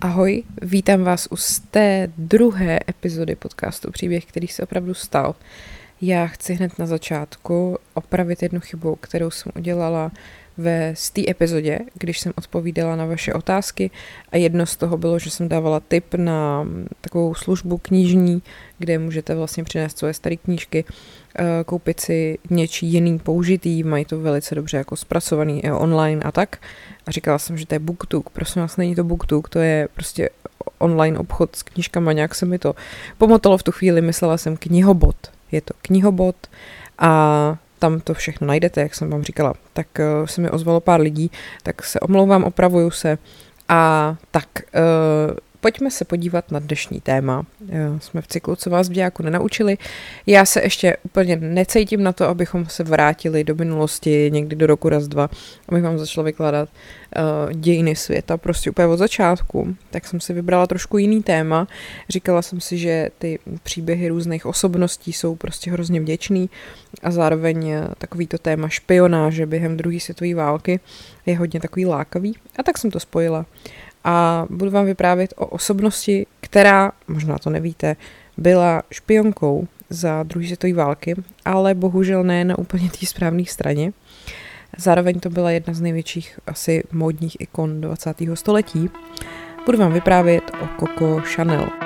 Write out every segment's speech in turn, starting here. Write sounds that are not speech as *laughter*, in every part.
Ahoj, vítám vás u té druhé epizody podcastu Příběh, který se opravdu stal. Já chci hned na začátku opravit jednu chybu, kterou jsem udělala ve té epizodě, když jsem odpovídala na vaše otázky a jedno z toho bylo, že jsem dávala tip na takovou službu knižní, kde můžete vlastně přinést svoje staré knížky, eh, koupit si něčí jiný použitý, mají to velice dobře jako zpracovaný online a tak. A říkala jsem, že to je BookTok. Prosím vás, není to BookTok, to je prostě online obchod s knížkama, nějak se mi to pomotalo v tu chvíli, myslela jsem knihobot. Je to knihobot a tam to všechno najdete, jak jsem vám říkala. Tak uh, se mi ozvalo pár lidí, tak se omlouvám, opravuju se. A tak, uh, pojďme se podívat na dnešní téma. Jsme v cyklu, co vás v dějáku nenaučili. Já se ještě úplně necítím na to, abychom se vrátili do minulosti, někdy do roku raz, dva, abych vám začala vykládat uh, dějiny světa, prostě úplně od začátku. Tak jsem si vybrala trošku jiný téma. Říkala jsem si, že ty příběhy různých osobností jsou prostě hrozně vděčný a zároveň eh, takový to téma špionáže během druhé světové války je hodně takový lákavý. A tak jsem to spojila a budu vám vyprávět o osobnosti, která, možná to nevíte, byla špionkou za druhé světové války, ale bohužel ne na úplně té správné straně. Zároveň to byla jedna z největších asi módních ikon 20. století. Budu vám vyprávět o Coco Chanel.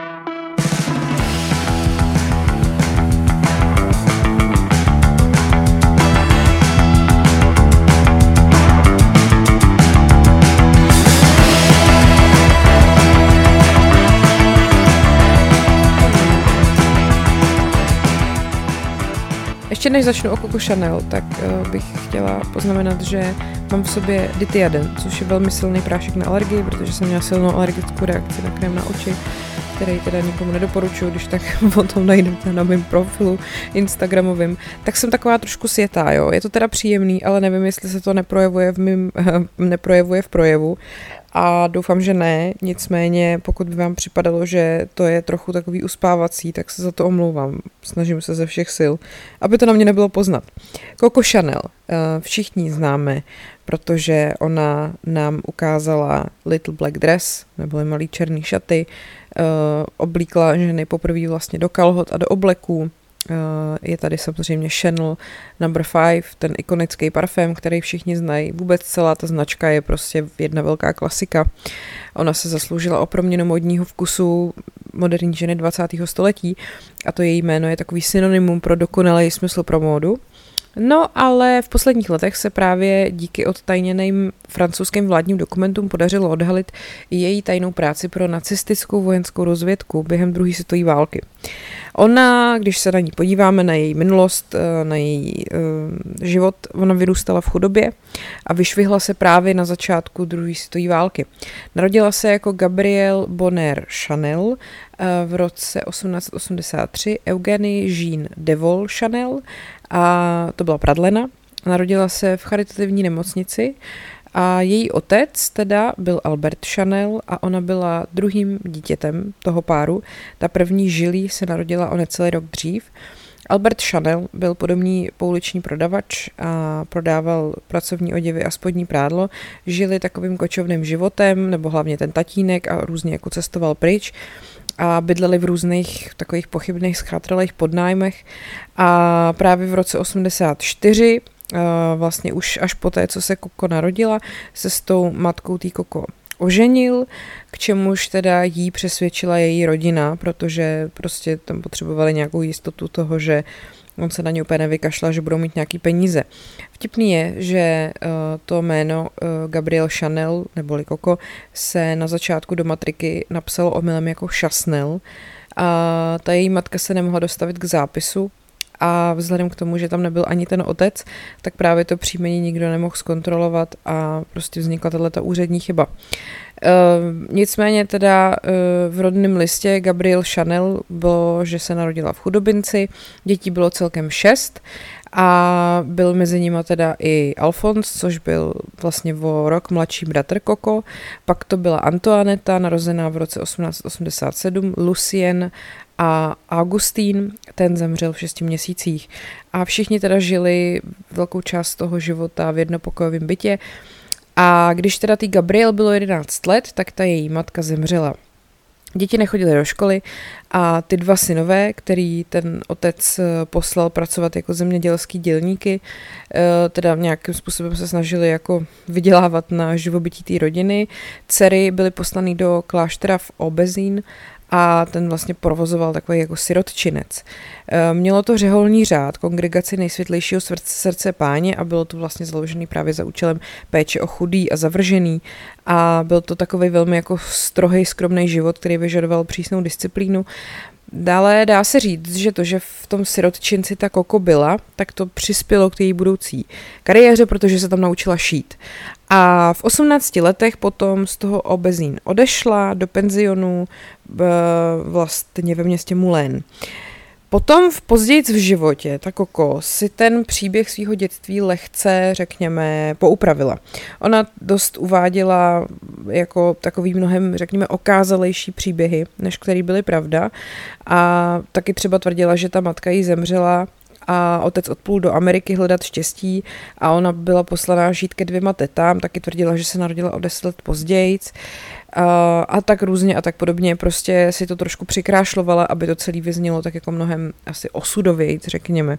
Ještě než začnu o Coco Chanel, tak uh, bych chtěla poznamenat, že mám v sobě ditiaden, což je velmi silný prášek na alergii, protože jsem měla silnou alergickou reakci na krém na oči, který teda nikomu nedoporučuju, když tak *laughs* o tom najdete na mém profilu Instagramovým, tak jsem taková trošku světá, jo. Je to teda příjemný, ale nevím, jestli se to neprojevuje v mým, *laughs* neprojevuje v projevu, a doufám, že ne. Nicméně, pokud by vám připadalo, že to je trochu takový uspávací, tak se za to omlouvám. Snažím se ze všech sil, aby to na mě nebylo poznat. Coco Chanel, eh, všichni známe, protože ona nám ukázala Little Black Dress, nebo malý černý šaty, eh, oblíkla ženy poprvé vlastně do kalhot a do obleků, je tady samozřejmě Chanel Number 5, ten ikonický parfém, který všichni znají. Vůbec celá ta značka je prostě jedna velká klasika. Ona se zasloužila o proměnu modního vkusu moderní ženy 20. století a to její jméno je takový synonymum pro dokonalý smysl pro módu. No, ale v posledních letech se právě díky odtajněným francouzským vládním dokumentům podařilo odhalit její tajnou práci pro nacistickou vojenskou rozvědku během druhé světové války. Ona, když se na ní podíváme, na její minulost, eh, na její uh, život, ona vyrůstala v chudobě a vyšvihla se právě na začátku druhé světové války. Narodila se jako Gabrielle Bonner Chanel uh, v roce 1883 Eugenie Jean Devol Chanel a to byla Pradlena. Narodila se v charitativní nemocnici a její otec teda byl Albert Chanel a ona byla druhým dítětem toho páru. Ta první žilí se narodila o necelý rok dřív. Albert Chanel byl podobný pouliční prodavač a prodával pracovní oděvy a spodní prádlo. Žili takovým kočovným životem, nebo hlavně ten tatínek a různě jako cestoval pryč a bydleli v různých takových pochybných schátralých podnájmech. A právě v roce 84 vlastně už až po té, co se Koko narodila, se s tou matkou tý Koko oženil, k čemuž teda jí přesvědčila její rodina, protože prostě tam potřebovali nějakou jistotu toho, že on se na ně úplně nevykašla, že budou mít nějaký peníze. Vtipný je, že uh, to jméno uh, Gabriel Chanel, neboli Koko, se na začátku do matriky napsalo omylem jako Chasnel a ta její matka se nemohla dostavit k zápisu, a vzhledem k tomu, že tam nebyl ani ten otec, tak právě to příjmení nikdo nemohl zkontrolovat a prostě vznikla tato úřední chyba. Uh, nicméně teda uh, v rodném listě Gabriel Chanel bylo, že se narodila v chudobinci, dětí bylo celkem šest a byl mezi nimi teda i Alfons, což byl vlastně o rok mladší bratr Koko, pak to byla Antoaneta, narozená v roce 1887, Lucien a Augustín, ten zemřel v šesti měsících. A všichni teda žili velkou část toho života v jednopokojovém bytě A když teda tý Gabriel bylo 11 let, tak ta její matka zemřela. Děti nechodily do školy a ty dva synové, který ten otec eh, poslal pracovat jako zemědělský dělníky, eh, teda nějakým způsobem se snažili jako vydělávat na živobytí té rodiny. Dcery byly poslany do kláštera v Obezín a ten vlastně provozoval takový jako sirotčinec. Eh, mělo to řeholní řád, kongregaci nejsvětlejšího srdce páně a bylo to vlastně založený právě za účelem péče o chudý a zavržený a byl to takový velmi jako strohý, skromný život, který vyžadoval přísnou disciplínu. Dále dá se říct, že to, že v tom sirotčinci ta koko byla, tak to přispělo k její budoucí kariéře, protože se tam naučila šít. A v 18 letech potom z toho obezín odešla do penzionu vlastně ve městě Mulén. Potom v později v životě ta Koko si ten příběh svého dětství lehce, řekněme, poupravila. Ona dost uváděla jako takový mnohem, řekněme, okázalejší příběhy, než který byly pravda. A taky třeba tvrdila, že ta matka jí zemřela a otec odplul do Ameriky hledat štěstí a ona byla poslaná žít ke dvěma tetám, taky tvrdila, že se narodila o deset let později a, a tak různě a tak podobně, prostě si to trošku přikrášlovala, aby to celé vyznělo tak jako mnohem asi osudovějc, řekněme.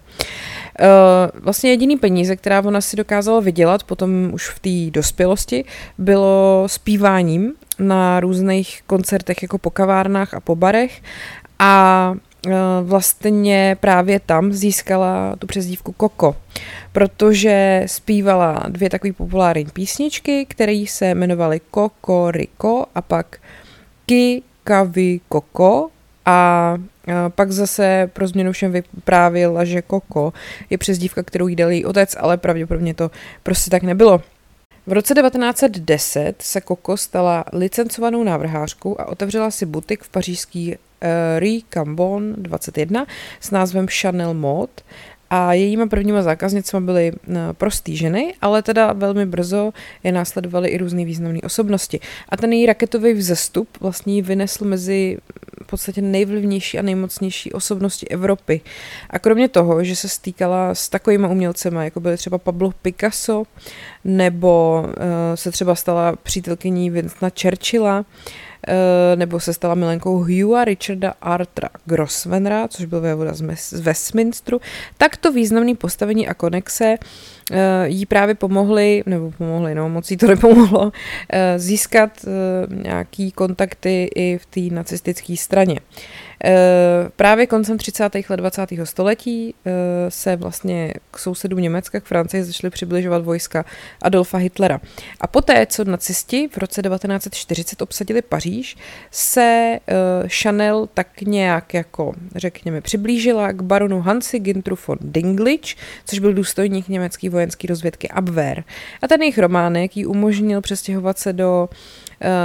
Vlastně jediný peníze, která ona si dokázala vydělat potom už v té dospělosti, bylo zpíváním na různých koncertech jako po kavárnách a po barech a vlastně právě tam získala tu přezdívku Koko, protože zpívala dvě takové populární písničky, které se jmenovaly Koko Riko a pak Ki Kavi Koko a eh, pak zase pro změnu všem vyprávila, že Koko je přezdívka, kterou jí dal její otec, ale pravděpodobně to prostě tak nebylo. V roce 1910 se Koko stala licencovanou návrhářkou a otevřela si butik v pařížský uh, Rue Cambon 21 s názvem Chanel Mode a jejíma prvníma zákaznicima byly uh, prostý ženy, ale teda velmi brzo je následovaly i různé významné osobnosti. A ten její raketový vzestup vlastně vynesl mezi v podstatě nejvlivnější a nejmocnější osobnosti Evropy. A kromě toho, že se stýkala s takovými umělcemi, jako byly třeba Pablo Picasso, nebo uh, se třeba stala přítelkyní Vincenta Churchilla, Eh, nebo se stala milenkou Hugha Richarda Artra Grosvenra, což byl vévoda z Westminsteru, tak to významné postavení a konexe eh, jí právě pomohly, nebo pomohly, no moc jí to nepomohlo, eh, získat nějaký kontakty i v té nacistické straně. Eh, právě koncem 30. let 20. století eh, se vlastně k sousedům Německa, k Francii, začaly přibližovat vojska Adolfa Hitlera. A poté, co nacisti v roce 1940 obsadili Paříž, se eh, Chanel tak nějak jako, řekněme, přiblížila k baronu Hansi Gintru von Dinglich, což byl důstojník německé vojenské rozvědky Abwehr. A ten jejich románek jí umožnil přestěhovat se do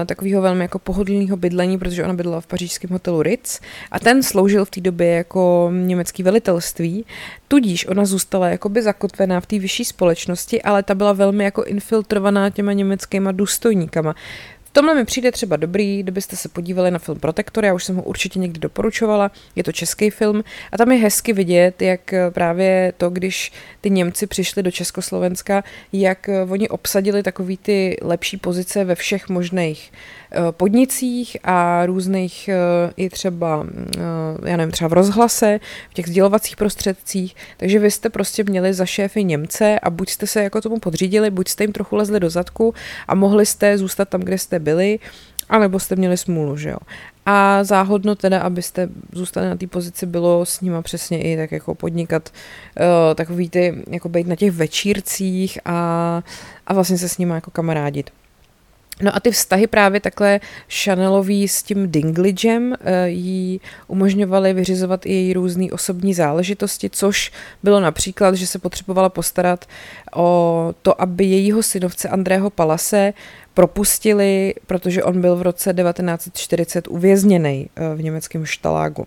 takového velmi jako pohodlného bydlení, protože ona bydlela v pařížském hotelu Ritz. A ten sloužil v té době jako německý velitelství, tudíž ona zůstala jakoby zakotvená v té vyšší společnosti, ale ta byla velmi jako infiltrovaná těma německýma důstojníkama tomhle mi přijde třeba dobrý, kdybyste se podívali na film Protektor, já už jsem ho určitě někdy doporučovala, je to český film a tam je hezky vidět, jak právě to, když ty Němci přišli do Československa, jak oni obsadili takový ty lepší pozice ve všech možných eh, podnicích a různých eh, i třeba, eh, já nevím, třeba v rozhlase, v těch sdělovacích prostředcích, takže vy jste prostě měli za šéfy Němce a buď jste se jako tomu podřídili, buď jste jim trochu lezli do zadku a mohli jste zůstat tam, kde jste byli, anebo jste měli smůlu, že jo. A záhodno teda, abyste zůstali na té pozici, bylo s nima přesně i tak jako podnikat takový ty, jako být na těch večírcích a, a vlastně se s nima jako kamarádit. No a ty vztahy právě takhle Chanelový s tím Dingligem eh, jí umožňovaly vyřizovat i její různé osobní záležitosti, což bylo například, že se potřebovala postarat o to, aby jejího synovce Andrého Palase propustili, protože on byl v roce 1940 uvězněný eh, v německém štalágu.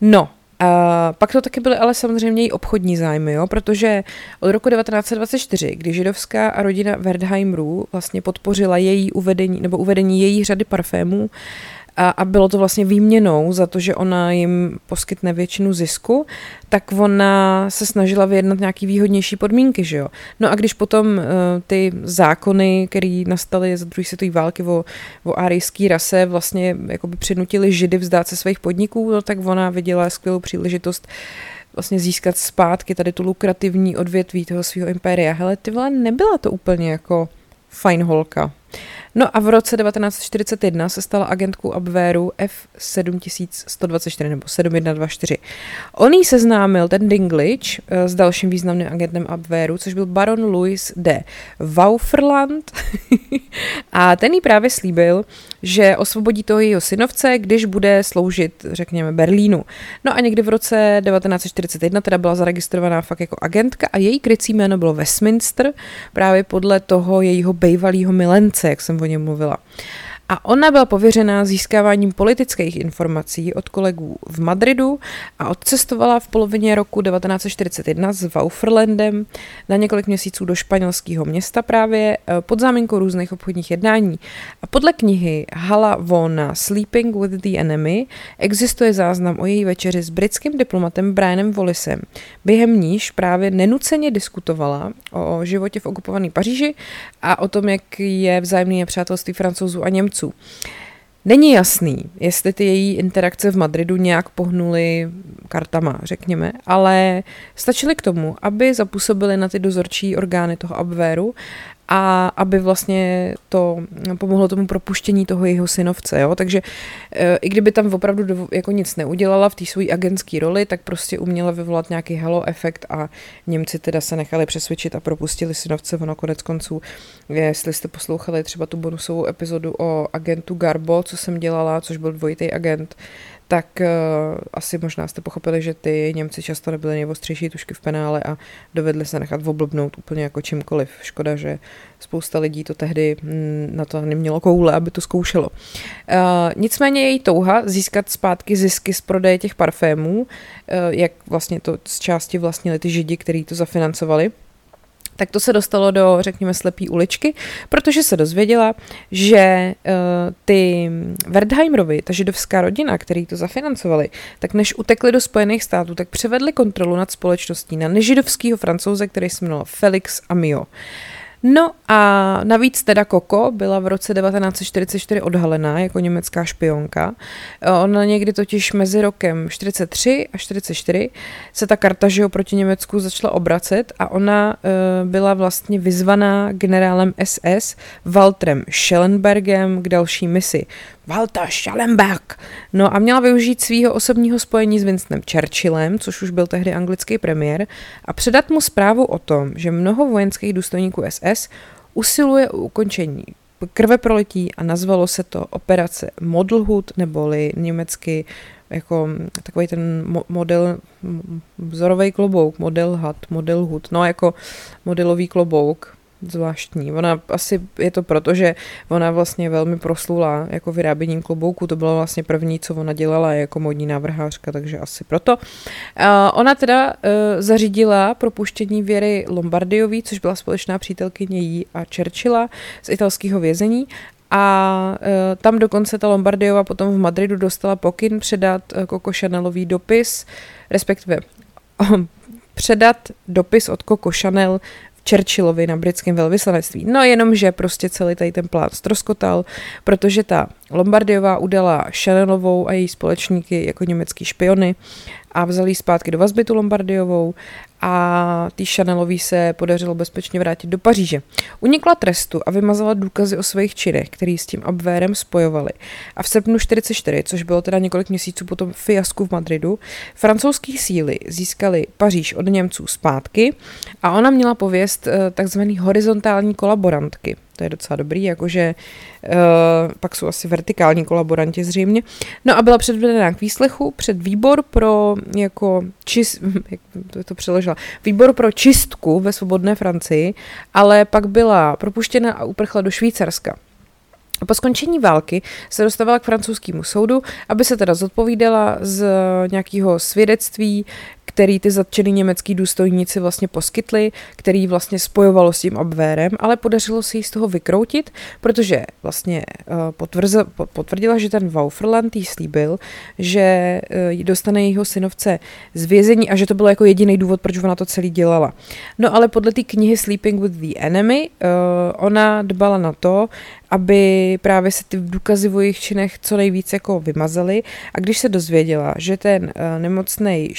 No, a pak to taky byly ale samozřejmě i obchodní zájmy, jo? protože od roku 1924, kdy židovská rodina Wertheimrů vlastně podpořila její uvedení, nebo uvedení její řady parfémů, a, a bylo to vlastně výměnou za to, že ona jim poskytne většinu zisku, tak ona se snažila vyjednat nějaký výhodnější podmínky, že jo. No a když potom uh, ty zákony, které nastaly za druhé světové války o, o árijské rase, vlastně jakoby přinutili židy vzdát se svých podniků, no tak ona viděla skvělou příležitost vlastně získat zpátky tady tu lukrativní odvětví toho svého impéria. Hele, ty vole, nebyla to úplně jako fajn holka. No a v roce 1941 se stala agentkou Abwehru F7124 nebo 7124. On jí seznámil ten Dinklage eh, s dalším významným agentem Abwehru, což byl baron Louis de Wauferland *laughs* a ten jí právě slíbil, že osvobodí toho jeho synovce, když bude sloužit, řekněme, Berlínu. No a někdy v roce 1941 teda byla zaregistrovaná fakt jako agentka a její krycí jméno bylo Westminster, právě podle toho jejího bejvalého milence, jak jsem o něm mluvila. A ona byla pověřená získáváním politických informací od kolegů v Madridu a odcestovala v polovině roku 1941 s Wauferlandem na několik měsíců do španělského města právě eh, pod záminkou různých obchodních jednání. A podle knihy Hala Vona Sleeping with the Enemy existuje záznam o její večeři s britským diplomatem Brianem Wallisem, během níž právě nenuceně diskutovala o životě v okupované Paříži a o tom, jak je vzájemné přátelství francouzů a Němců Němců. Není jasný, jestli ty její interakce v Madridu nějak pohnuly kartama, řekněme, ale stačily k tomu, aby zapůsobily na ty dozorčí orgány toho Abwehru a aby vlastně to pomohlo tomu propuštění toho jeho synovce, jo? takže e, i kdyby tam opravdu jako nic neudělala v té své agentské roli, tak prostě uměla vyvolat nějaký halo efekt a Němci teda se nechali přesvědčit a propustili synovce, ono konec konců, jestli jste poslouchali třeba tu bonusovou epizodu o agentu Garbo, co jsem dělala, což byl dvojitý agent, tak uh, asi možná jste pochopili, že ty Němci často nebyly nejostřejší tušky v penále a dovedli se nechat oblbnout úplně jako čímkoliv. Škoda, že spousta lidí to tehdy mm, na to nemělo koule, aby to zkoušelo. Uh, nicméně její touha získat zpátky zisky z prodeje těch parfémů, uh, jak vlastně to z části vlastnili ty židi, kteří to zafinancovali, tak to se dostalo do, řekněme, slepý uličky, protože se dozvěděla, že uh, ty Wertheimerovi, ta židovská rodina, který to zafinancovali, tak než utekli do Spojených států, tak převedli kontrolu nad společností na nežidovského francouze, který se jmenoval Felix Amio. No a navíc teda Koko byla v roce 1944 odhalená jako německá špionka. Ona někdy totiž mezi rokem 43 a 44 se ta karta, že jo, proti Německu začala obracet a ona uh, byla vlastně vyzvaná generálem SS Waltrem Schellenbergem k další misi. Walter Schallenberg. No a měla využít svého osobního spojení s Winstonem Churchillem, což už byl tehdy anglický premiér, a předat mu zprávu o tom, že mnoho vojenských důstojníků SS usiluje o ukončení krve prolití a nazvalo se to operace Modelhood, neboli německy jako takový ten model, vzorový klobouk, model hat, model hood, no jako modelový klobouk, zvláštní. Ona asi je to proto, že ona vlastně velmi proslula jako vyráběním klobouku, to bylo vlastně první, co ona dělala jako modní návrhářka, takže asi proto. Uh, ona teda uh, zařídila propuštění Věry Lombardiový, což byla společná přítelkyně jí a Churchilla z italského vězení a e, tam dokonce ta Lombardiova potom v Madridu dostala pokyn předat e, Coco Chanelový dopis, respektive *laughs* předat dopis od Coco Chanel Churchillovi na britském velvyslanectví. No jenom, že prostě celý tady ten plán stroskotal, protože ta Lombardiová udala Channelovou a její společníky jako německý špiony a vzali zpátky do vazby tu Lombardiovou a tý Chanelový se podařilo bezpečně vrátit do Paříže. Unikla trestu a vymazala důkazy o svých činech, který s tím Abwehrem spojovali. A v srpnu 44, což bylo teda několik měsíců potom fiasku v Madridu, francouzské síly získali Paříž od Němců zpátky a ona měla pověst eh, takzvaný horizontální kolaborantky – to je docela dobrý, jakože uh, pak jsou asi vertikální kolaboranti zřejmě. No a byla předvedena k výslechu před výbor pro jako čist, *laughs* jak to, to přeložila, výbor pro čistku ve svobodné Francii, ale pak byla propuštěna a uprchla do Švýcarska. Po skončení války se dostávala k francouzskému soudu, aby se teda zodpovídala z nějakého svědectví, který ty zatčený německý důstojníci vlastně poskytli, který vlastně spojovalo s tím Abwehrem, ale podařilo se jí z toho vykroutit, protože vlastně uh, potvrdila, že ten Wauferland jí slíbil, že uh, dostane jeho synovce z vězení a že to bylo jako jediný důvod, proč ona to celý dělala. No ale podle té knihy Sleeping with the Enemy, uh, ona dbala na to, aby právě se ty důkazy o jejich činech co nejvíce jako vymazaly a když se dozvěděla, že ten nemocný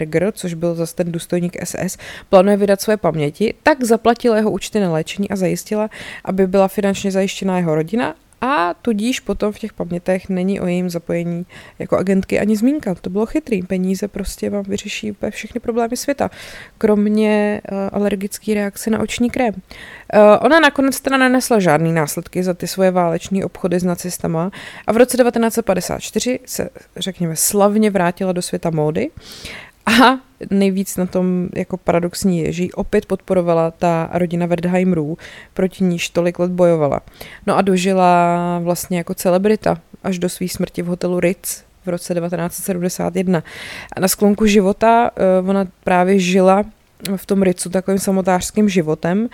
Schellenberger, což byl zase ten důstojník SS, plánuje vydat své paměti, tak zaplatila jeho účty na léčení a zajistila, aby byla finančně zajištěná jeho rodina a tudíž potom v těch pamětech není o jejím zapojení jako agentky ani zmínka. To bylo chytrý. Peníze prostě vám vyřeší úplně všechny problémy světa, kromě uh, alergické reakce na oční krém. Uh, ona nakonec teda nenesla žádný následky za ty svoje váleční obchody s nacistama a v roce 1954 se, řekněme, slavně vrátila do světa módy a nejvíc na tom jako paradoxní je, že ji opět podporovala ta rodina Werdheimrů, proti níž tolik let bojovala. No a dožila vlastně jako celebrita až do své smrti v hotelu Ritz v roce 1971. A na sklonku života uh, ona právě žila v tom Ricu takovým samotářským životem.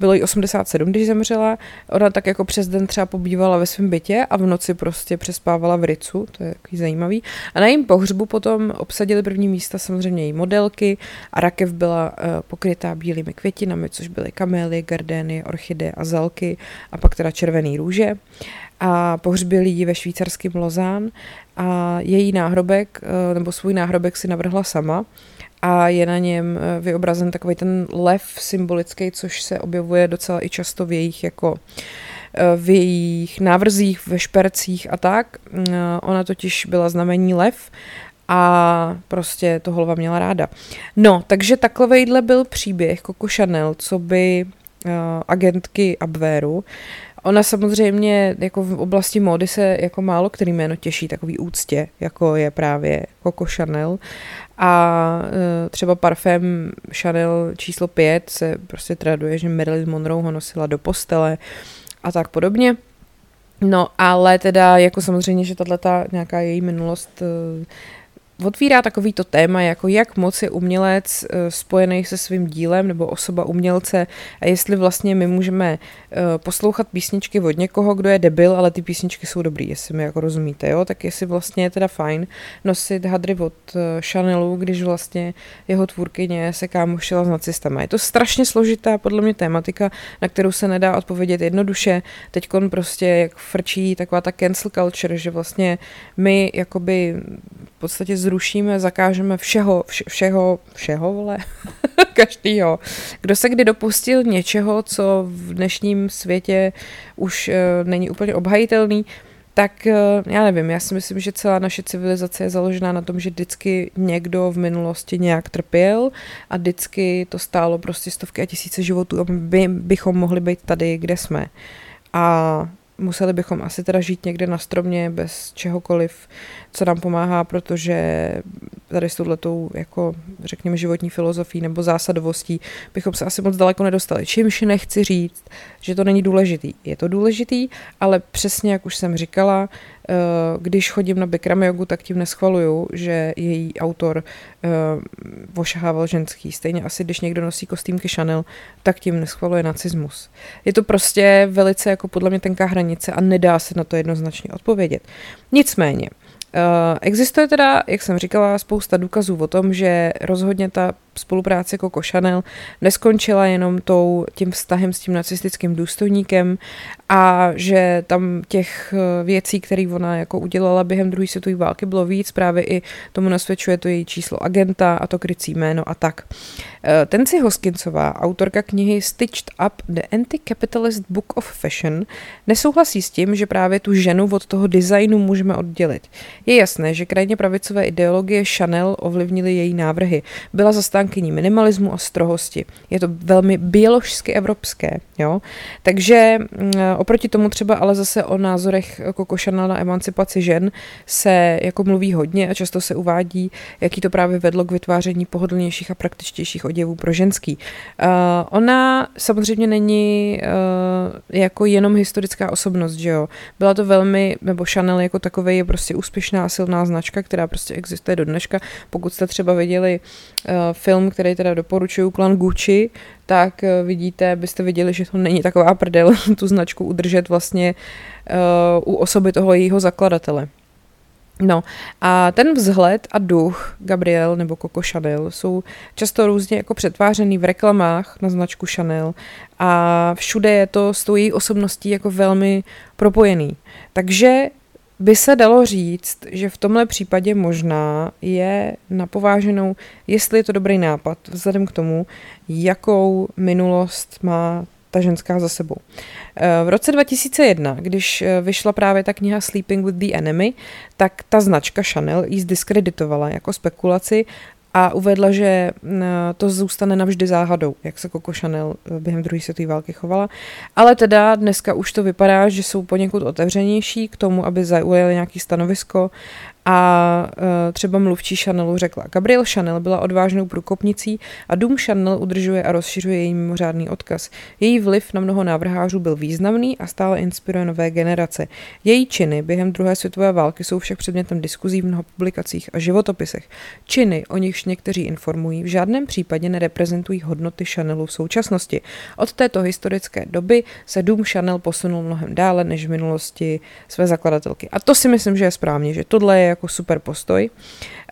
Bylo jí 87, když zemřela. Ona tak jako přes den třeba pobývala ve svém bytě a v noci prostě přespávala v Ricu, to je takový zajímavý. A na jejím pohřbu potom obsadili první místa samozřejmě její modelky a rakev byla uh, pokrytá bílými květinami, což byly kamély, gardény, orchideje a zelky a pak teda červený růže. A pohřbili ji ve švýcarském Lozán a její náhrobek, uh, nebo svůj náhrobek si navrhla sama a je na něm eh, vyobrazen takový ten lev symbolický, což se objevuje docela i často v jejich jako eh, v jejich návrzích, ve špercích a tak. Eh, ona totiž byla znamení lev a prostě to holva měla ráda. No, takže takovejhle byl příběh Coco Chanel, co by agentky Abwehru. Ona samozřejmě jako v oblasti módy se jako málo který jméno těší takový úctě, jako je právě Coco Chanel. A uh, třeba parfém Chanel číslo 5 se prostě traduje, že Marilyn Monroe ho nosila do postele a tak podobně. No, ale teda jako samozřejmě, že tato nějaká její minulost uh, otvírá takovýto téma, jako jak moc je umělec eh, spojený se svým dílem nebo osoba umělce a jestli vlastně my můžeme eh, poslouchat písničky od někoho, kdo je debil, ale ty písničky jsou dobrý, jestli mi jako rozumíte, jo, tak jestli vlastně je teda fajn nosit hadry od eh, Chanelu, když vlastně jeho tvůrkyně se kámošila s nacistama. Je to strašně složitá podle mě tématika, na kterou se nedá odpovědět jednoduše. Teď prostě jak frčí taková ta cancel culture, že vlastně my jakoby v podstatě zrušíme, zakážeme všeho, vše, všeho, všeho, vole, *laughs* každýho. Kdo se kdy dopustil něčeho, co v dnešním světě už uh, není úplně obhajitelný, tak uh, já nevím, já si myslím, že celá naše civilizace je založená na tom, že vždycky někdo v minulosti nějak trpěl a vždycky to stálo prostě stovky a tisíce životů, aby by, bychom mohli být tady, kde jsme. A museli bychom asi teda žít někde na stromě bez čehokoliv, co nám pomáhá, protože tady s touhletou, jako řekněme, životní filozofií nebo zásadovostí bychom se asi moc daleko nedostali. Čímž nechci říct, že to není důležitý. Je to důležitý, ale přesně jak už jsem říkala, eh, když chodím na Bikram jogu, tak tím neschvaluju, že její autor uh, ošahával ženský. Stejně asi, když někdo nosí kostýmky Chanel, tak tím neschvaluje nacismus. Je to prostě velice jako podle mě tenká hranice a nedá se na to jednoznačně odpovědět. Nicméně, existuje teda, jak jsem říkala, spousta důkazů o tom, že rozhodně ta spolupráce jako Chanel neskončila jenom tou, tím vztahem s tím nacistickým důstojníkem a že tam těch eh, věcí, které ona jako udělala během druhé světové války, bylo víc. Právě i tomu nasvědčuje to její číslo agenta a to krycí jméno a tak. Eh, Tenci Hoskincová, autorka knihy Stitched Up The Anti-Capitalist Book of Fashion, nesouhlasí s tím, že právě tu ženu od toho designu můžeme oddělit. Je jasné, že krajně pravicové ideologie Chanel ovlivnily její návrhy. Byla zastánkyní zastánkyní minimalismu a strohosti. Je to velmi bioložsky evropské, jo. Takže mm, oproti tomu třeba ale zase o názorech Coco Chanel na emancipaci žen se jako mluví hodně a často se uvádí, jaký to právě vedlo k vytváření pohodlnějších a praktičtějších oděvů pro ženský. Uh, ona samozřejmě není uh, jako jenom historická osobnost, že jo. Byla to velmi, nebo Chanel jako takový je prostě úspěšná a silná značka, která prostě existuje do dneška. Pokud jste třeba viděli uh, film, který teda doporučuju, Klan Gucci, tak uh, vidíte, byste viděli, že to není taková prdel *laughs* tu značku udržet vlastně uh, u osoby toho jejího zakladatele. No a ten vzhled a duch Gabriel nebo Coco Chanel jsou často různě jako přetvářený v reklamách na značku Chanel a všude je to s tou její osobností jako velmi propojený. Takže by se dalo říct, že v tomhle případě možná je napováženou, jestli je to dobrý nápad, vzhledem k tomu, jakou minulost má ta ženská za sebou. Eh, v roce 2001, když eh, vyšla právě ta kniha Sleeping with the Enemy, tak ta značka Chanel ji zdiskreditovala jako spekulaci a uvedla, že mm, to zůstane navždy záhadou, jak se Coco Chanel eh, během druhé světové války chovala. Ale teda dneska už to vypadá, že jsou poněkud otevřenější k tomu, aby zaujali nějaké stanovisko a uh, třeba mluvčí Chanelu řekla, Gabriel Chanel byla odvážnou průkopnicí a dům Chanel udržuje a rozšiřuje její mimořádný odkaz. Její vliv na mnoho návrhářů byl významný a stále inspiruje nové generace. Její činy během druhé světové války jsou však předmětem diskuzí v mnoha publikacích a životopisech. Činy, o nichž někteří informují, v žádném případě nereprezentují hodnoty Chanelu v současnosti. Od této historické doby se dům Chanel posunul mnohem dále než v minulosti své zakladatelky. A to si myslím, že je správně, že tohle je jako super postoj.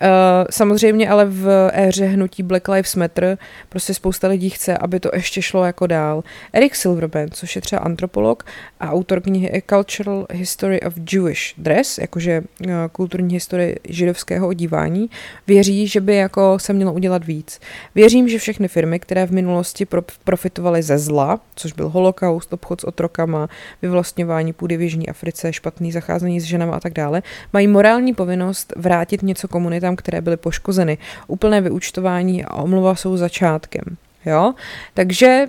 Uh, samozřejmě ale v éře hnutí Black Lives Matter prostě spousta lidí chce, aby to ještě šlo jako dál. Eric Silverman, což je třeba antropolog a autor knihy A Cultural History of Jewish Dress, jakože uh, kulturní historie židovského odívání, věří, že by jako se mělo udělat víc. Věřím, že všechny firmy, které v minulosti pro, profitovaly ze zla, což byl holokaust, obchod s otrokama, vyvlastňování půdy v Jižní Africe, špatný zacházení s ženama a tak dále, mají morální povinnost vrátit něco komunitám, které byly poškozeny. Úplné vyučtování a omluva jsou začátkem. Jo? Takže,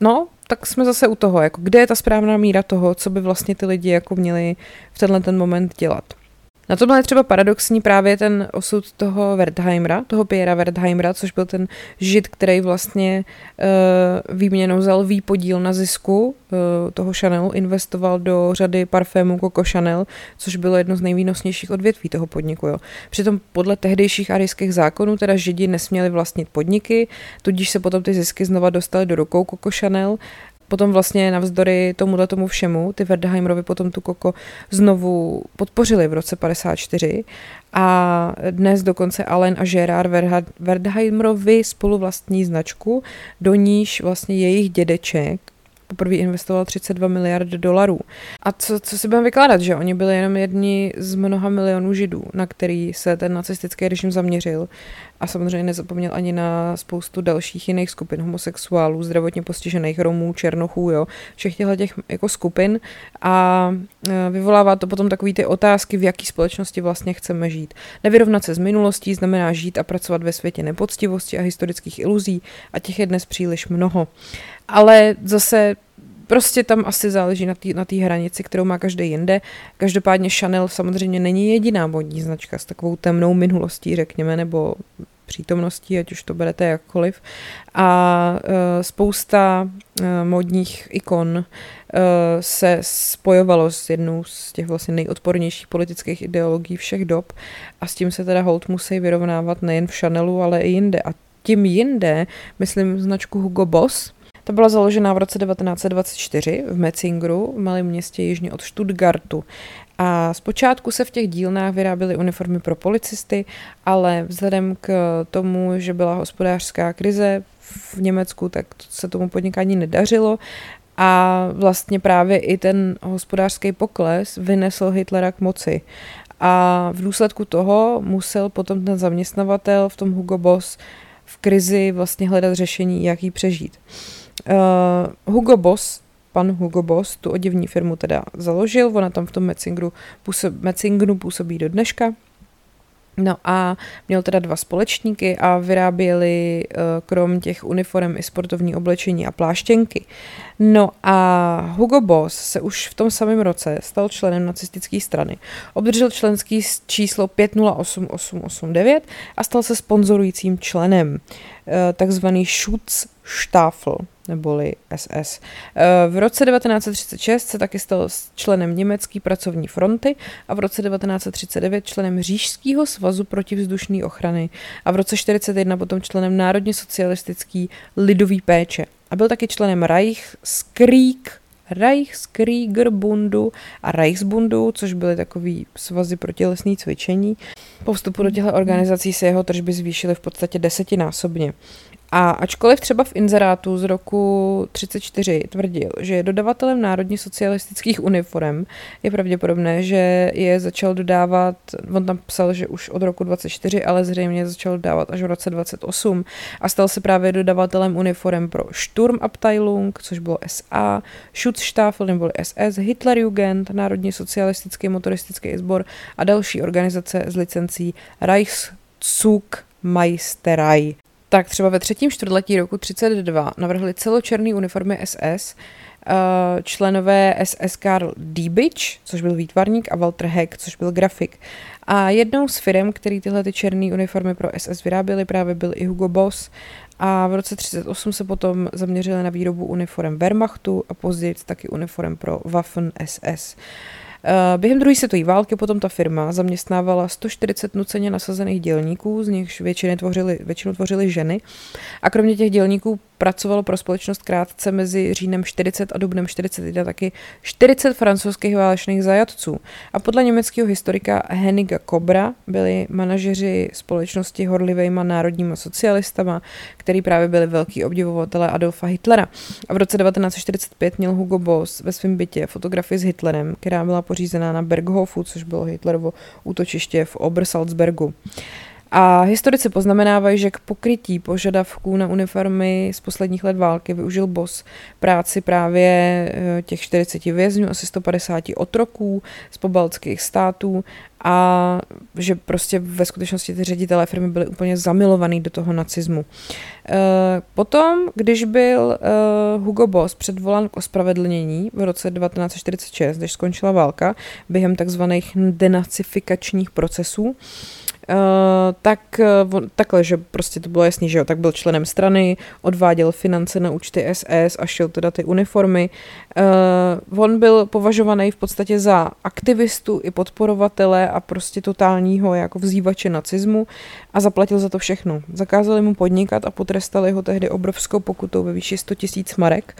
no, tak jsme zase u toho, jako kde je ta správná míra toho, co by vlastně ty lidi jako měli v tenhle ten moment dělat. Na tomhle je třeba paradoxní právě ten osud toho Wertheimera, toho Piera Wertheimera, což byl ten žid, který vlastně uh, výměnou vzal výpodíl na zisku uh, toho Chanelu, investoval do řady parfémů Coco Chanel, což bylo jedno z nejvýnosnějších odvětví toho podniku. Jo. Přitom podle tehdejších arijských zákonů teda židi nesměli vlastnit podniky, tudíž se potom ty zisky znova dostaly do rukou Coco Chanel potom vlastně navzdory tomuhle tomu všemu, ty Werdheimerovi potom tu Koko znovu podpořili v roce 54 a dnes dokonce Allen a Gerard Werdheimerovi spolu vlastní značku, do níž vlastně jejich dědeček poprvé investoval 32 miliard dolarů. A co, co si budeme vykládat, že oni byli jenom jedni z mnoha milionů židů, na který se ten nacistický režim zaměřil a samozřejmě nezapomněl ani na spoustu dalších jiných skupin homosexuálů, zdravotně postižených Romů, Černochů, jo, všech těchto těch jako skupin a e, vyvolává to potom takové ty otázky, v jaký společnosti vlastně chceme žít. Nevyrovnat se s minulostí znamená žít a pracovat ve světě nepoctivosti a historických iluzí a těch je dnes příliš mnoho. Ale zase prostě tam asi záleží na té na hranici, kterou má každý jinde. Každopádně Chanel samozřejmě není jediná modní značka s takovou temnou minulostí, řekněme, nebo přítomností, ať už to berete jakkoliv. A uh, spousta uh, modních ikon uh, se spojovalo s jednou z těch vlastně nejodpornějších politických ideologií všech dob a s tím se teda hold musí vyrovnávat nejen v Chanelu, ale i jinde. A tím jinde, myslím značku Hugo Boss, ta byla založena v roce 1924 v Metzingru, v malém městě jižně od Stuttgartu. A zpočátku se v těch dílnách vyráběly uniformy pro policisty, ale vzhledem k tomu, že byla hospodářská krize v Německu, tak se tomu podnikání nedařilo a vlastně právě i ten hospodářský pokles vynesl Hitlera k moci. A v důsledku toho musel potom ten zaměstnavatel v tom Hugo Boss v krizi vlastně hledat řešení, jak ji přežít. Uh, Hugo Boss, pan Hugo Boss, tu oděvní firmu teda založil, ona tam v tom Metzingru působ, Metzingru působí do dneška. No a měl teda dva společníky a vyráběli uh, krom těch uniform i sportovní oblečení a pláštěnky. No a Hugo Boss se už v tom samém roce stal členem nacistické strany. Obdržel členský číslo 508889 a stal se sponzorujícím členem, uh, takzvaný Schutzstaffel neboli SS. Eh, v roce 1936 se taky stal členem Německé pracovní fronty a v roce 1939 členem Řížského svazu protivzdušné ochrany a v roce 1941 potom členem Národně socialistický lidový péče. A byl taky členem Reichskrieg Reichskriegerbundu a Reichsbundu, což byly takový svazy pro tělesné cvičení. Po vstupu do těchto organizací se jeho tržby zvýšily v podstatě desetinásobně. A ačkoliv třeba v inzerátu z roku 34 tvrdil, že je dodavatelem národně socialistických uniform, je pravděpodobné, že je začal dodávat, on tam psal, že už od roku 24, ale zřejmě začal dodávat až v roce 28 a stal se právě dodavatelem uniform pro Sturmabteilung, což bylo SA, Schutzstaffel nebo SS, Hitlerjugend, Národní socialistický motoristický sbor a další organizace s licencí Reichszug Meisterei tak třeba ve třetím čtvrtletí roku 32 navrhli celočerný uniformy SS uh, členové SS Karl Diebitsch, což byl výtvarník, a Walter Heck, což byl grafik. A jednou z firm, který tyhle ty černé uniformy pro SS vyráběly, právě byl i Hugo Boss. A v roce 38 se potom zaměřili na výrobu uniform Wehrmachtu a později taky uniform pro Waffen SS. Eh, během druhé světové války potom ta firma zaměstnávala 140 nuceně nasazených dělníků, z nichž většinu tvořily ženy. A kromě těch dělníků pracovalo pro společnost krátce mezi říjnem 40 a dubnem 41 taky 40 francouzských válečných zajatců. A podle německého historika Heniga Kobra byli manažeři společnosti horlivejma národníma socialistama, který právě byli velký obdivovatelé Adolfa Hitlera. A v roce 1945 měl Hugo Boss ve svém bytě fotografii s Hitlerem, která byla pořízená na Berghofu, což bylo Hitlerovo útočiště v Obersalzbergu. A historici poznamenávají, že k pokrytí požadavků na uniformy z posledních let války využil Bos práci právě eh, těch 40 vězňů, asi 150 otroků z pobaltských států a že prostě ve skutečnosti ty ředitelé firmy byli úplně zamilovaný do toho nacismu. Eh, potom, když byl eh, Hugo Boss předvolán k ospravedlnění v roce 1946, když skončila válka, během takzvaných denacifikačních procesů, Uh, tak takhle, že prostě to bylo jasný, že jo, tak byl členem strany, odváděl finance na účty SS a šel teda ty uniformy. Uh, on byl považovaný v podstatě za aktivistu i podporovatele a prostě totálního jako vzývače nacismu a zaplatil za to všechno. Zakázali mu podnikat a potrestali ho tehdy obrovskou pokutou ve výši 100 tisíc marek.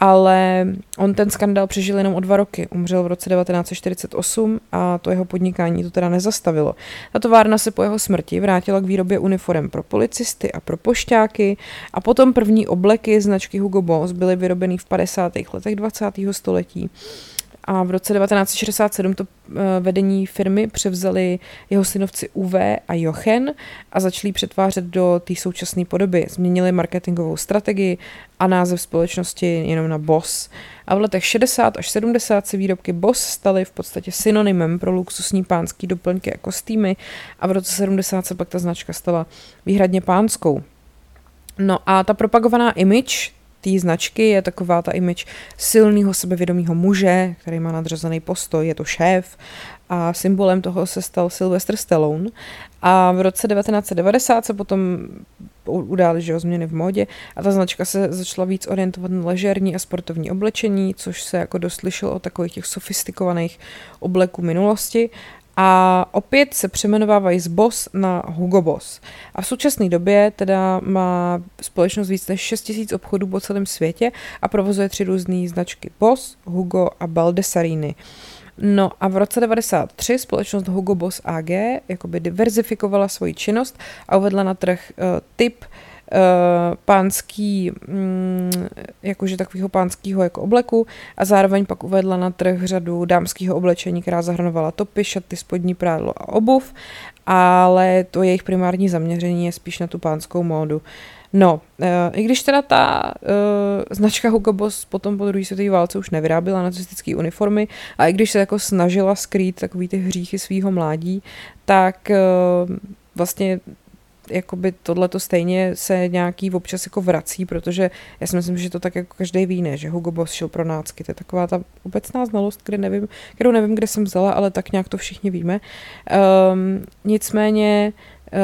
Ale on ten skandál přežil jenom o dva roky. Umřel v roce 1948 a to jeho podnikání to teda nezastavilo. Ta továrna se po jeho smrti vrátila k výrobě uniform pro policisty a pro pošťáky a potom první obleky značky Hugo Boss byly vyrobeny v 50. letech 20. století a v roce 1967 to eh, vedení firmy převzali jeho synovci Uwe a Jochen a začali přetvářet do té současné podoby. Změnili marketingovou strategii a název společnosti jenom na Boss. A v letech 60 až 70 se výrobky Boss staly v podstatě synonymem pro luxusní pánský doplňky a kostýmy a v roce 70 se pak ta značka stala výhradně pánskou. No a ta propagovaná image té značky je taková ta image silného sebevědomého muže, který má nadřazený postoj, je to šéf a symbolem toho se stal Sylvester Stallone. A v roce 1990 se potom udály že změny v módě a ta značka se začala víc orientovat na ležérní a sportovní oblečení, což se jako doslyšelo o takových těch sofistikovaných obleků minulosti a opět se přeměnovávají z Boss na Hugo Boss. A v současné době teda má společnost víc než 6 000 obchodů po celém světě a provozuje tři různé značky Boss, Hugo a Baldessarini. No a v roce 93 společnost Hugo Boss AG jakoby diverzifikovala svoji činnost a uvedla na trh uh, typ uh, pánský, mm, jakože takového pánského jako obleku a zároveň pak uvedla na trh řadu dámského oblečení, která zahrnovala topy, šaty, spodní prádlo a obuv, ale to jejich primární zaměření je spíš na tu pánskou módu. No, e, i když teda ta e, značka Hugo Boss potom po druhé světové válce už nevyráběla nacistické uniformy a i když se jako snažila skrýt takový ty hříchy svého mládí, tak e, vlastně jakoby tohle to stejně se nějaký občas jako vrací, protože já si myslím, že to tak jako každý ví, ne, že Hugo Boss šel pro nácky. To je taková ta obecná znalost, kde nevím, kterou nevím, kde jsem vzala, ale tak nějak to všichni víme. Um, nicméně uh,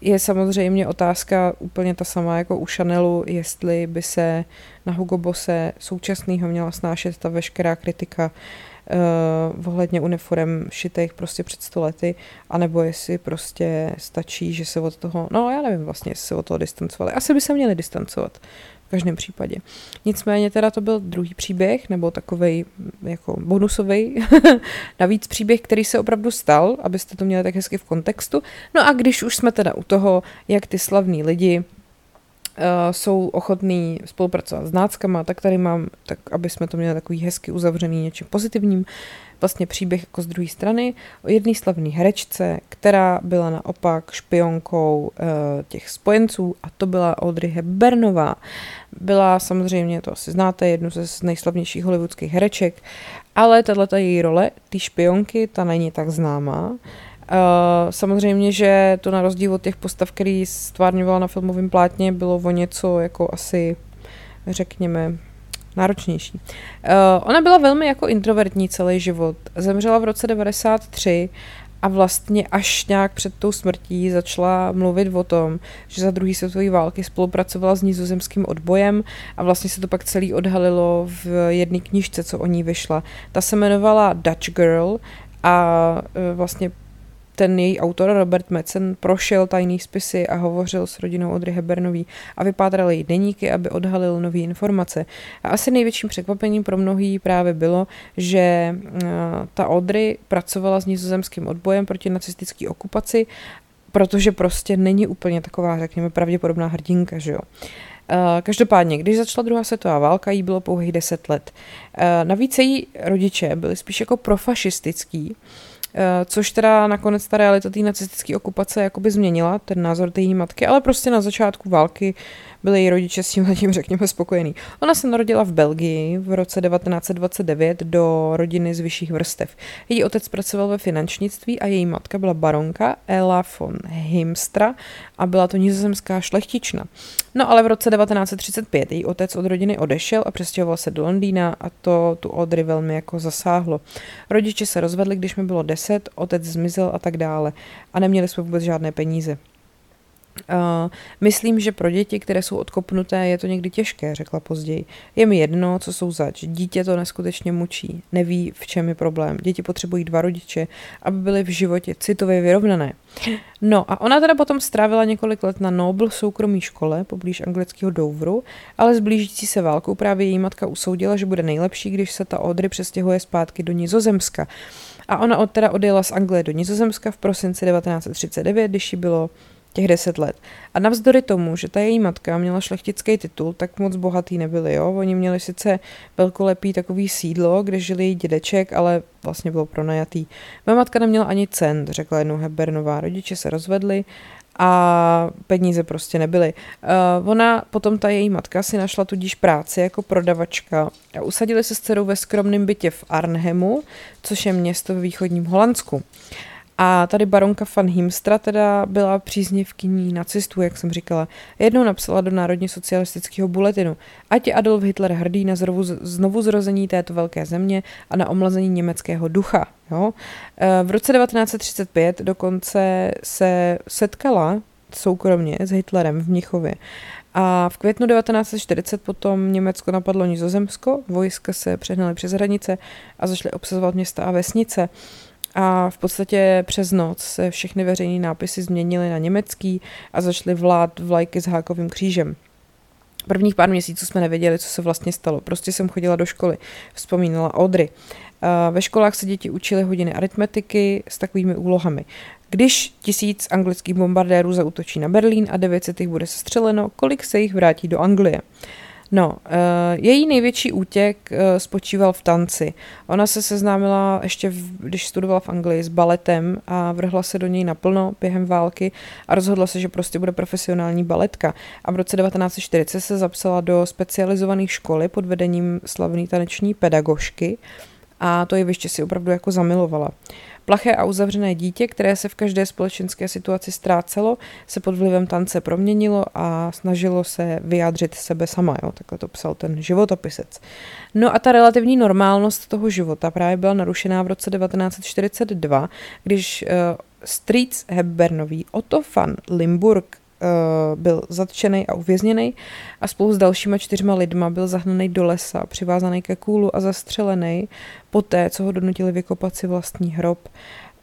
je samozřejmě otázka úplně ta sama jako u Chanelu, jestli by se na Hugo Bosse současného měla snášet ta veškerá kritika uh, ohledně uniform šitých prostě před stolety, anebo jestli prostě stačí, že se od toho, no já nevím vlastně, jestli se od toho distancovali. Asi by se měli distancovat v každém případě. Nicméně teda to byl druhý příběh, nebo takový jako bonusový, *laughs* navíc příběh, který se opravdu stal, abyste to měli tak hezky v kontextu. No a když už jsme teda u toho, jak ty slavní lidi Uh, jsou ochotní spolupracovat s náckama, tak tady mám, tak aby jsme to měli takový hezky uzavřený něčím pozitivním, vlastně příběh jako z druhé strany o jedné slavné herečce, která byla naopak špionkou uh, těch spojenců a to byla Audrey Hepburnová. Byla samozřejmě, to asi znáte, jednu ze nejslavnějších hollywoodských hereček, ale tato její role, ty špionky, ta není tak známá. Uh, samozřejmě, že to na rozdíl od těch postav, který stvárňovala na filmovém plátně, bylo o něco jako asi, řekněme, náročnější. Uh, ona byla velmi jako introvertní celý život. Zemřela v roce 93 a vlastně až nějak před tou smrtí začala mluvit o tom, že za druhý světové války spolupracovala s nizozemským odbojem a vlastně se to pak celý odhalilo v jedné knižce, co o ní vyšla. Ta se jmenovala Dutch Girl a uh, vlastně ten její autor Robert Metzen prošel tajný spisy a hovořil s rodinou Audrey Hebernový a vypátral její deníky, aby odhalil nové informace. A asi největším překvapením pro mnohý právě bylo, že eh, ta Audrey pracovala s nizozemským odbojem proti nacistické okupaci, protože prostě není úplně taková, řekněme, pravděpodobná hrdinka, že jo. Eh, každopádně, když začala druhá světová válka, jí bylo pouhých 10 let. Eh, navíc její rodiče byli spíš jako profašistický, což teda nakonec ta realita té nacistické okupace jakoby změnila, ten názor té její matky, ale prostě na začátku války byli její rodiče s tím tím, řekněme, spokojení. Ona se narodila v Belgii v roce 1929 do rodiny z vyšších vrstev. Její otec pracoval ve finančnictví a její matka byla baronka Ella von Himstra a byla to nizozemská šlechtična. No ale v roce 1935 její otec od rodiny odešel a přestěhoval se do Londýna a to tu Audrey velmi jako zasáhlo. Rodiče se rozvedli, když mi bylo 10, otec zmizel a tak dále a neměli jsme vůbec žádné peníze. Uh, myslím, že pro děti, které jsou odkopnuté, je to někdy těžké, řekla později. Je mi jedno, co jsou zač. Dítě to neskutečně mučí. Neví, v čem je problém. Děti potřebují dva rodiče, aby byly v životě citově vyrovnané. No a ona teda potom strávila několik let na Noble soukromé škole poblíž anglického Douvru, ale s blížící se válkou právě její matka usoudila, že bude nejlepší, když se ta Audrey přestěhuje zpátky do Nizozemska. A ona od, teda odjela z Anglie do Nizozemska v prosinci 1939, když jí bylo těch deset let. A navzdory tomu, že ta její matka měla šlechtický titul, tak moc bohatý nebyli, jo. Oni měli sice velkolepý takový sídlo, kde žili její dědeček, ale vlastně bylo pronajatý. Moje matka neměla ani cent, řekla jednou Hebernová. Rodiče se rozvedli a peníze prostě nebyly. Uh, ona, potom ta její matka si našla tudíž práci jako prodavačka a usadili se s dcerou ve skromném bytě v Arnhemu, což je město v východním Holandsku. A tady baronka van Himstra teda byla příznivkyní nacistů, jak jsem říkala. Jednou napsala do Národně socialistického buletinu. Ať je Adolf Hitler hrdý na znovu, znovu zrození této velké země a na omlazení německého ducha. Jo? E, v roce 1935 dokonce se setkala soukromně s Hitlerem v Mnichově. A v květnu 1940 potom Německo napadlo Nizozemsko, vojska se přehnaly přes hranice a začaly obsazovat města a vesnice a v podstatě přes noc se všechny veřejné nápisy změnily na německý a začaly vlád vlajky s hákovým křížem. Prvních pár měsíců jsme nevěděli, co se vlastně stalo. Prostě jsem chodila do školy, vzpomínala Audrey. Ve školách se děti učily hodiny aritmetiky s takovými úlohami. Když tisíc anglických bombardérů zautočí na Berlín a 900 jich bude sestřeleno, kolik se jich vrátí do Anglie? No, uh, její největší útěk uh, spočíval v tanci. Ona se seznámila ještě, když studovala v Anglii, s baletem a vrhla se do něj naplno během války a rozhodla se, že prostě bude profesionální baletka. A v roce 1940 se zapsala do specializované školy pod vedením slavné taneční pedagožky a to jeviště si opravdu jako zamilovala. Plaché a uzavřené dítě, které se v každé společenské situaci ztrácelo, se pod vlivem tance proměnilo a snažilo se vyjádřit sebe sama. Jo? Takhle to psal ten životopisec. No a ta relativní normálnost toho života právě byla narušená v roce 1942, když uh, Streets Hepburnový Otto van Limburg byl zatčený a uvězněný a spolu s dalšíma čtyřma lidma byl zahnaný do lesa, přivázaný ke kůlu a zastřelený poté, co ho donutili vykopat si vlastní hrob.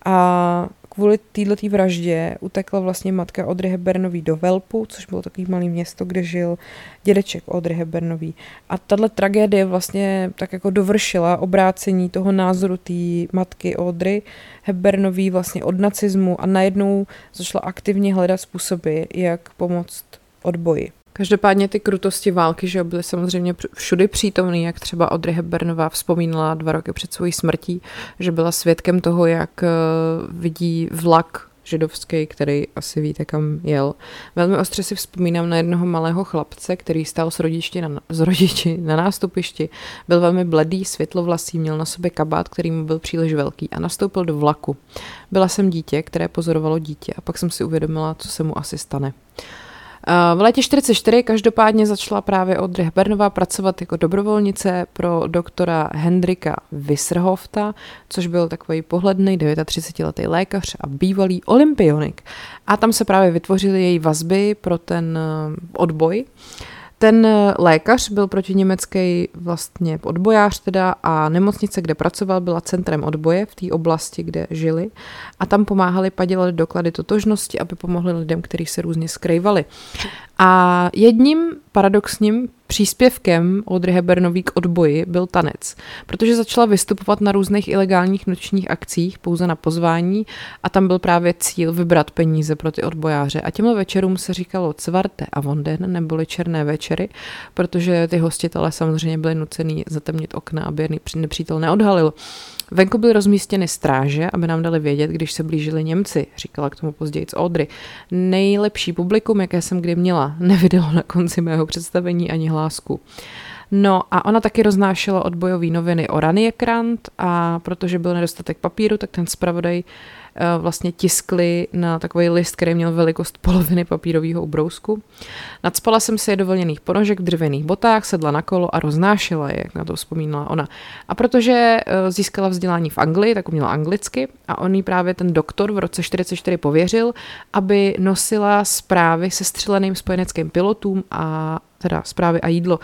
A kvůli této vraždě utekla vlastně matka Audrey Hepburnový do Velpu, což bylo takový malý město, kde žil dědeček Audrey Hepburnový. A tahle tragédie vlastně tak jako dovršila obrácení toho názoru té matky Audrey Hepburnový vlastně od nacismu a najednou začala aktivně hledat způsoby, jak pomoct odboji. Každopádně ty krutosti války, že byly samozřejmě všudy přítomný, jak třeba Audrey Hepburnová vzpomínala dva roky před svojí smrtí, že byla svědkem toho, jak eh, vidí vlak židovský, který asi víte, kam jel. Velmi ostře si vzpomínám na jednoho malého chlapce, který stál s, rodiči na, s rodiči na nástupišti. Byl velmi bledý, světlovlasý, měl na sobě kabát, který mu byl příliš velký a nastoupil do vlaku. Byla jsem dítě, které pozorovalo dítě a pak jsem si uvědomila, co se mu asi stane. V létě 44 každopádně začala právě Audrey Hepburnová pracovat jako dobrovolnice pro doktora Hendrika Visserhofta, což byl takový pohledný 39-letý lékař a bývalý olympionik. A tam se právě vytvořily její vazby pro ten eh, odboj. Ten eh, lékař byl proti německý vlastně odbojář teda a nemocnice, kde pracoval, byla centrem odboje v té oblasti, kde žili a tam pomáhali padělat doklady totožnosti, aby pomohli lidem, kteří se různě skrývali. A jedním paradoxním příspěvkem Audrey Hepburnový k odboji byl tanec, protože začala vystupovat na různých ilegálních nočních akcích pouze na pozvání a tam byl právě cíl vybrat peníze pro ty odbojáře. A těmhle večerům se říkalo cvarte a vonden, neboli černé večery, protože ty hostitele samozřejmě byli nucený zatemnit okna, aby nepřítel neodhalil. Venku byly rozmístěny stráže, aby nám dali vědět, když se blížili Němci, říkala k tomu později z Audrey. Nejlepší publikum, jaké jsem kdy měla, nevydalo na konci mého představení ani hlásku. No a ona taky roznášela odbojové noviny o Raniekrant a protože byl nedostatek papíru, tak ten zpravodaj vlastně tiskli na takový list, který měl velikost poloviny papírového ubrousku. Nadspala jsem si je ponožek v dřevěných botách, sedla na kolo a roznášela je, jak na to vzpomínala ona. A protože eh, získala vzdělání v Anglii, tak uměla anglicky a on jí právě ten doktor v roce 44 pověřil, aby nosila zprávy se střeleným spojeneckým pilotům a teda zprávy a jídlo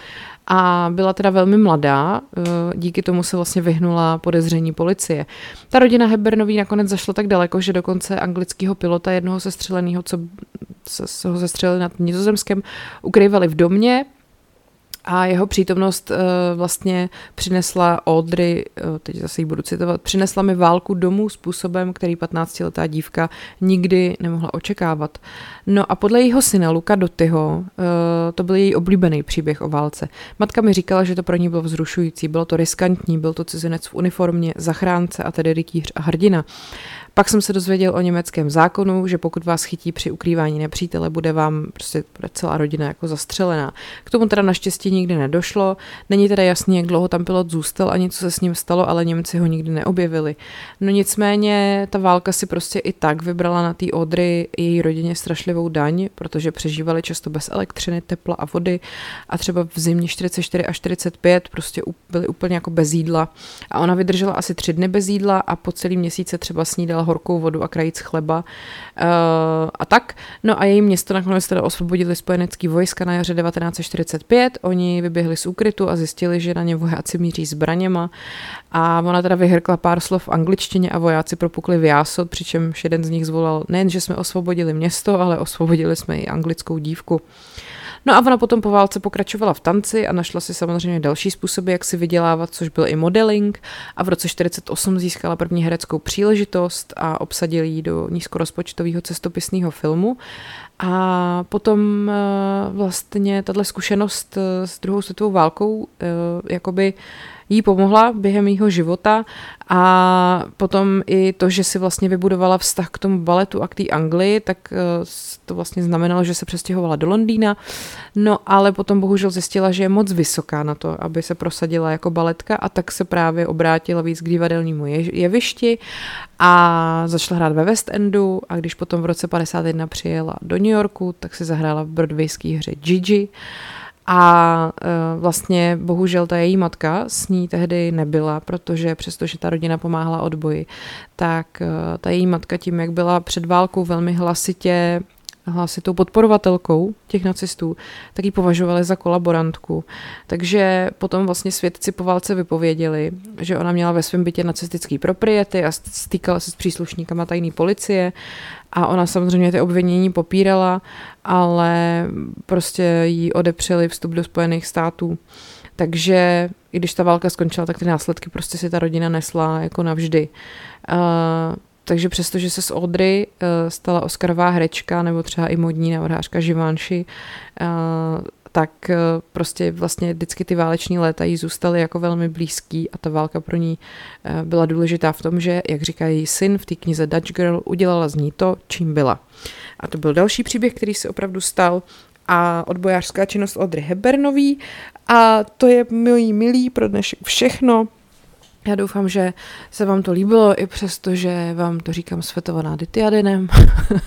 a byla teda velmi mladá, eh, díky tomu se vlastně vyhnula podezření policie. Ta rodina Hebernový nakonec zašla tak daleko, že dokonce anglického pilota, jednoho sestřeleného, co se ho zestřelili nad Nizozemskem, ukrývali v domě, a jeho přítomnost uh, vlastně přinesla Audrey, uh, teď zase ji budu citovat, přinesla mi válku domů způsobem, který 15-letá dívka nikdy nemohla očekávat. No a podle jejího syna Luka Dotyho, uh, to byl její oblíbený příběh o válce. Matka mi říkala, že to pro ní bylo vzrušující, bylo to riskantní, byl to cizinec v uniformě, zachránce a tedy rytíř a hrdina. Pak jsem se dozvěděl o německém zákonu, že pokud vás chytí při ukrývání nepřítele, bude vám prostě bude celá rodina jako zastřelená. K tomu teda naštěstí nikdy nedošlo. Není teda jasný, jak dlouho tam pilot zůstal ani co se s ním stalo, ale Němci ho nikdy neobjevili. No nicméně ta válka si prostě i tak vybrala na té Odry její rodině strašlivou daň, protože přežívali často bez elektřiny, tepla a vody a třeba v zimě 44 a 45 prostě byli úplně jako bez jídla. A ona vydržela asi tři dny bez jídla a po celý měsíce třeba snídala horkou vodu a krajíc chleba uh, a tak. No a její město nakonec teda osvobodili spojenecký vojska na jaře 1945. Oni vyběhli z úkrytu a zjistili, že na ně vojáci míří zbraněma a ona teda vyhrkla pár slov v angličtině a vojáci propukli v jásot, přičemž jeden z nich zvolal nejen, že jsme osvobodili město, ale osvobodili jsme i anglickou dívku. No a ona potom po válce pokračovala v tanci a našla si samozřejmě další způsoby, jak si vydělávat, což byl i modeling a v roce 48 získala první hereckou příležitost a obsadil ji do nízkorozpočtového cestopisného filmu. A potom eh, vlastně tato zkušenost eh, s druhou světovou válkou eh, jakoby jí pomohla během mýho života a potom i to, že si vlastně vybudovala vztah k tomu baletu a k té Anglii, tak eh, to vlastně znamenalo, že se přestěhovala do Londýna, no ale potom bohužel zjistila, že je moc vysoká na to, aby se prosadila jako baletka a tak se právě obrátila víc k divadelnímu jevišti a začala hrát ve West Endu a když potom v roce 51 přijela do New Yorku, tak si zahrála v broadwayské hře Gigi a uh, vlastně bohužel ta její matka s ní tehdy nebyla, protože přestože ta rodina pomáhala odboji, tak uh, ta její matka tím, jak byla před válkou velmi hlasitě hlasitou podporovatelkou těch nacistů, tak ji považovali za kolaborantku. Takže potom vlastně svědci po válce vypověděli, že ona měla ve svém bytě nacistický propriety a stýkala se s příslušníkama tajné policie a ona samozřejmě ty obvinění popírala, ale prostě jí odepřeli vstup do Spojených států. Takže i když ta válka skončila, tak ty následky prostě si ta rodina nesla jako navždy. Uh, takže přesto, že se z Audrey uh, stala Oscarová herečka nebo třeba i modní návrhářka uh, tak uh, prostě vlastně vždycky ty váleční léta jí zůstaly jako velmi blízký a ta válka pro ní byla důležitá v tom, že, jak říká její syn v té knize Dutch Girl, udělala z ní to, čím byla. A to byl další příběh, který se opravdu stal a odbojářská činnost Audrey Hebernový a to je milý, milý pro dnešek všechno. Já doufám, že se vám to líbilo, i přesto, že vám to říkám světovaná Dityadinem.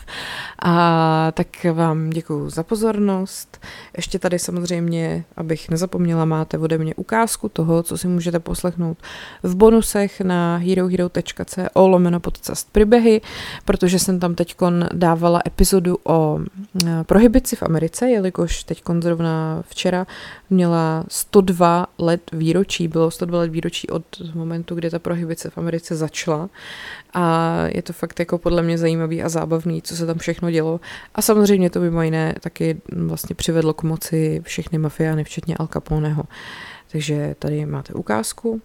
*laughs* a tak vám děkuji za pozornost. Ještě tady samozřejmě, abych nezapomněla, máte ode mě ukázku toho, co si můžete poslechnout v bonusech na herohero.co lomeno podcast příběhy, protože jsem tam teď dávala epizodu o e, prohibici v Americe, jelikož teď zrovna včera měla 102 let výročí, bylo 102 let výročí od momentu, kdy ta prohibice v Americe začala a je to fakt jako podle mě zajímavý a zábavný, co se tam všechno dělo a samozřejmě to mimo jiné taky vlastně přivedlo k moci všechny mafiány, včetně Al Caponeho. Takže tady máte ukázku.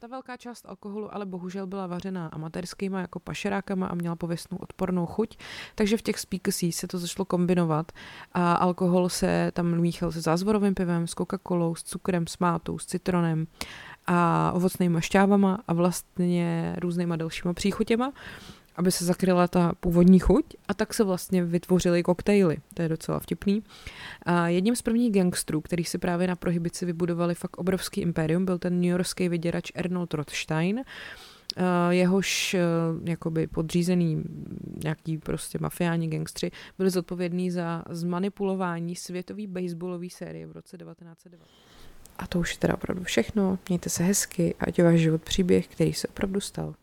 Ta velká část alkoholu ale bohužel byla vařená amatérskýma jako pašerákama a měla pověstnou odpornou chuť, takže v těch speakersích se to začalo kombinovat a alkohol se tam míchal se zázvorovým pivem, s Coca-Colou, s cukrem, s mátou, s citronem a ovocnými šťávama a vlastně různýma dalšíma příchutěma, aby se zakryla ta původní chuť a tak se vlastně vytvořily koktejly. To je docela vtipný. A jedním z prvních gangstrů, který si právě na prohibici vybudovali fakt obrovský impérium, byl ten newyorský vyděrač Arnold Rothstein, jehož jakoby podřízený nějaký prostě mafiáni, gangstři byli zodpovědní za zmanipulování světové baseballové série v roce 1990. A to už je teda opravdu všechno. Mějte se hezky a ať je váš život příběh, který se opravdu stal.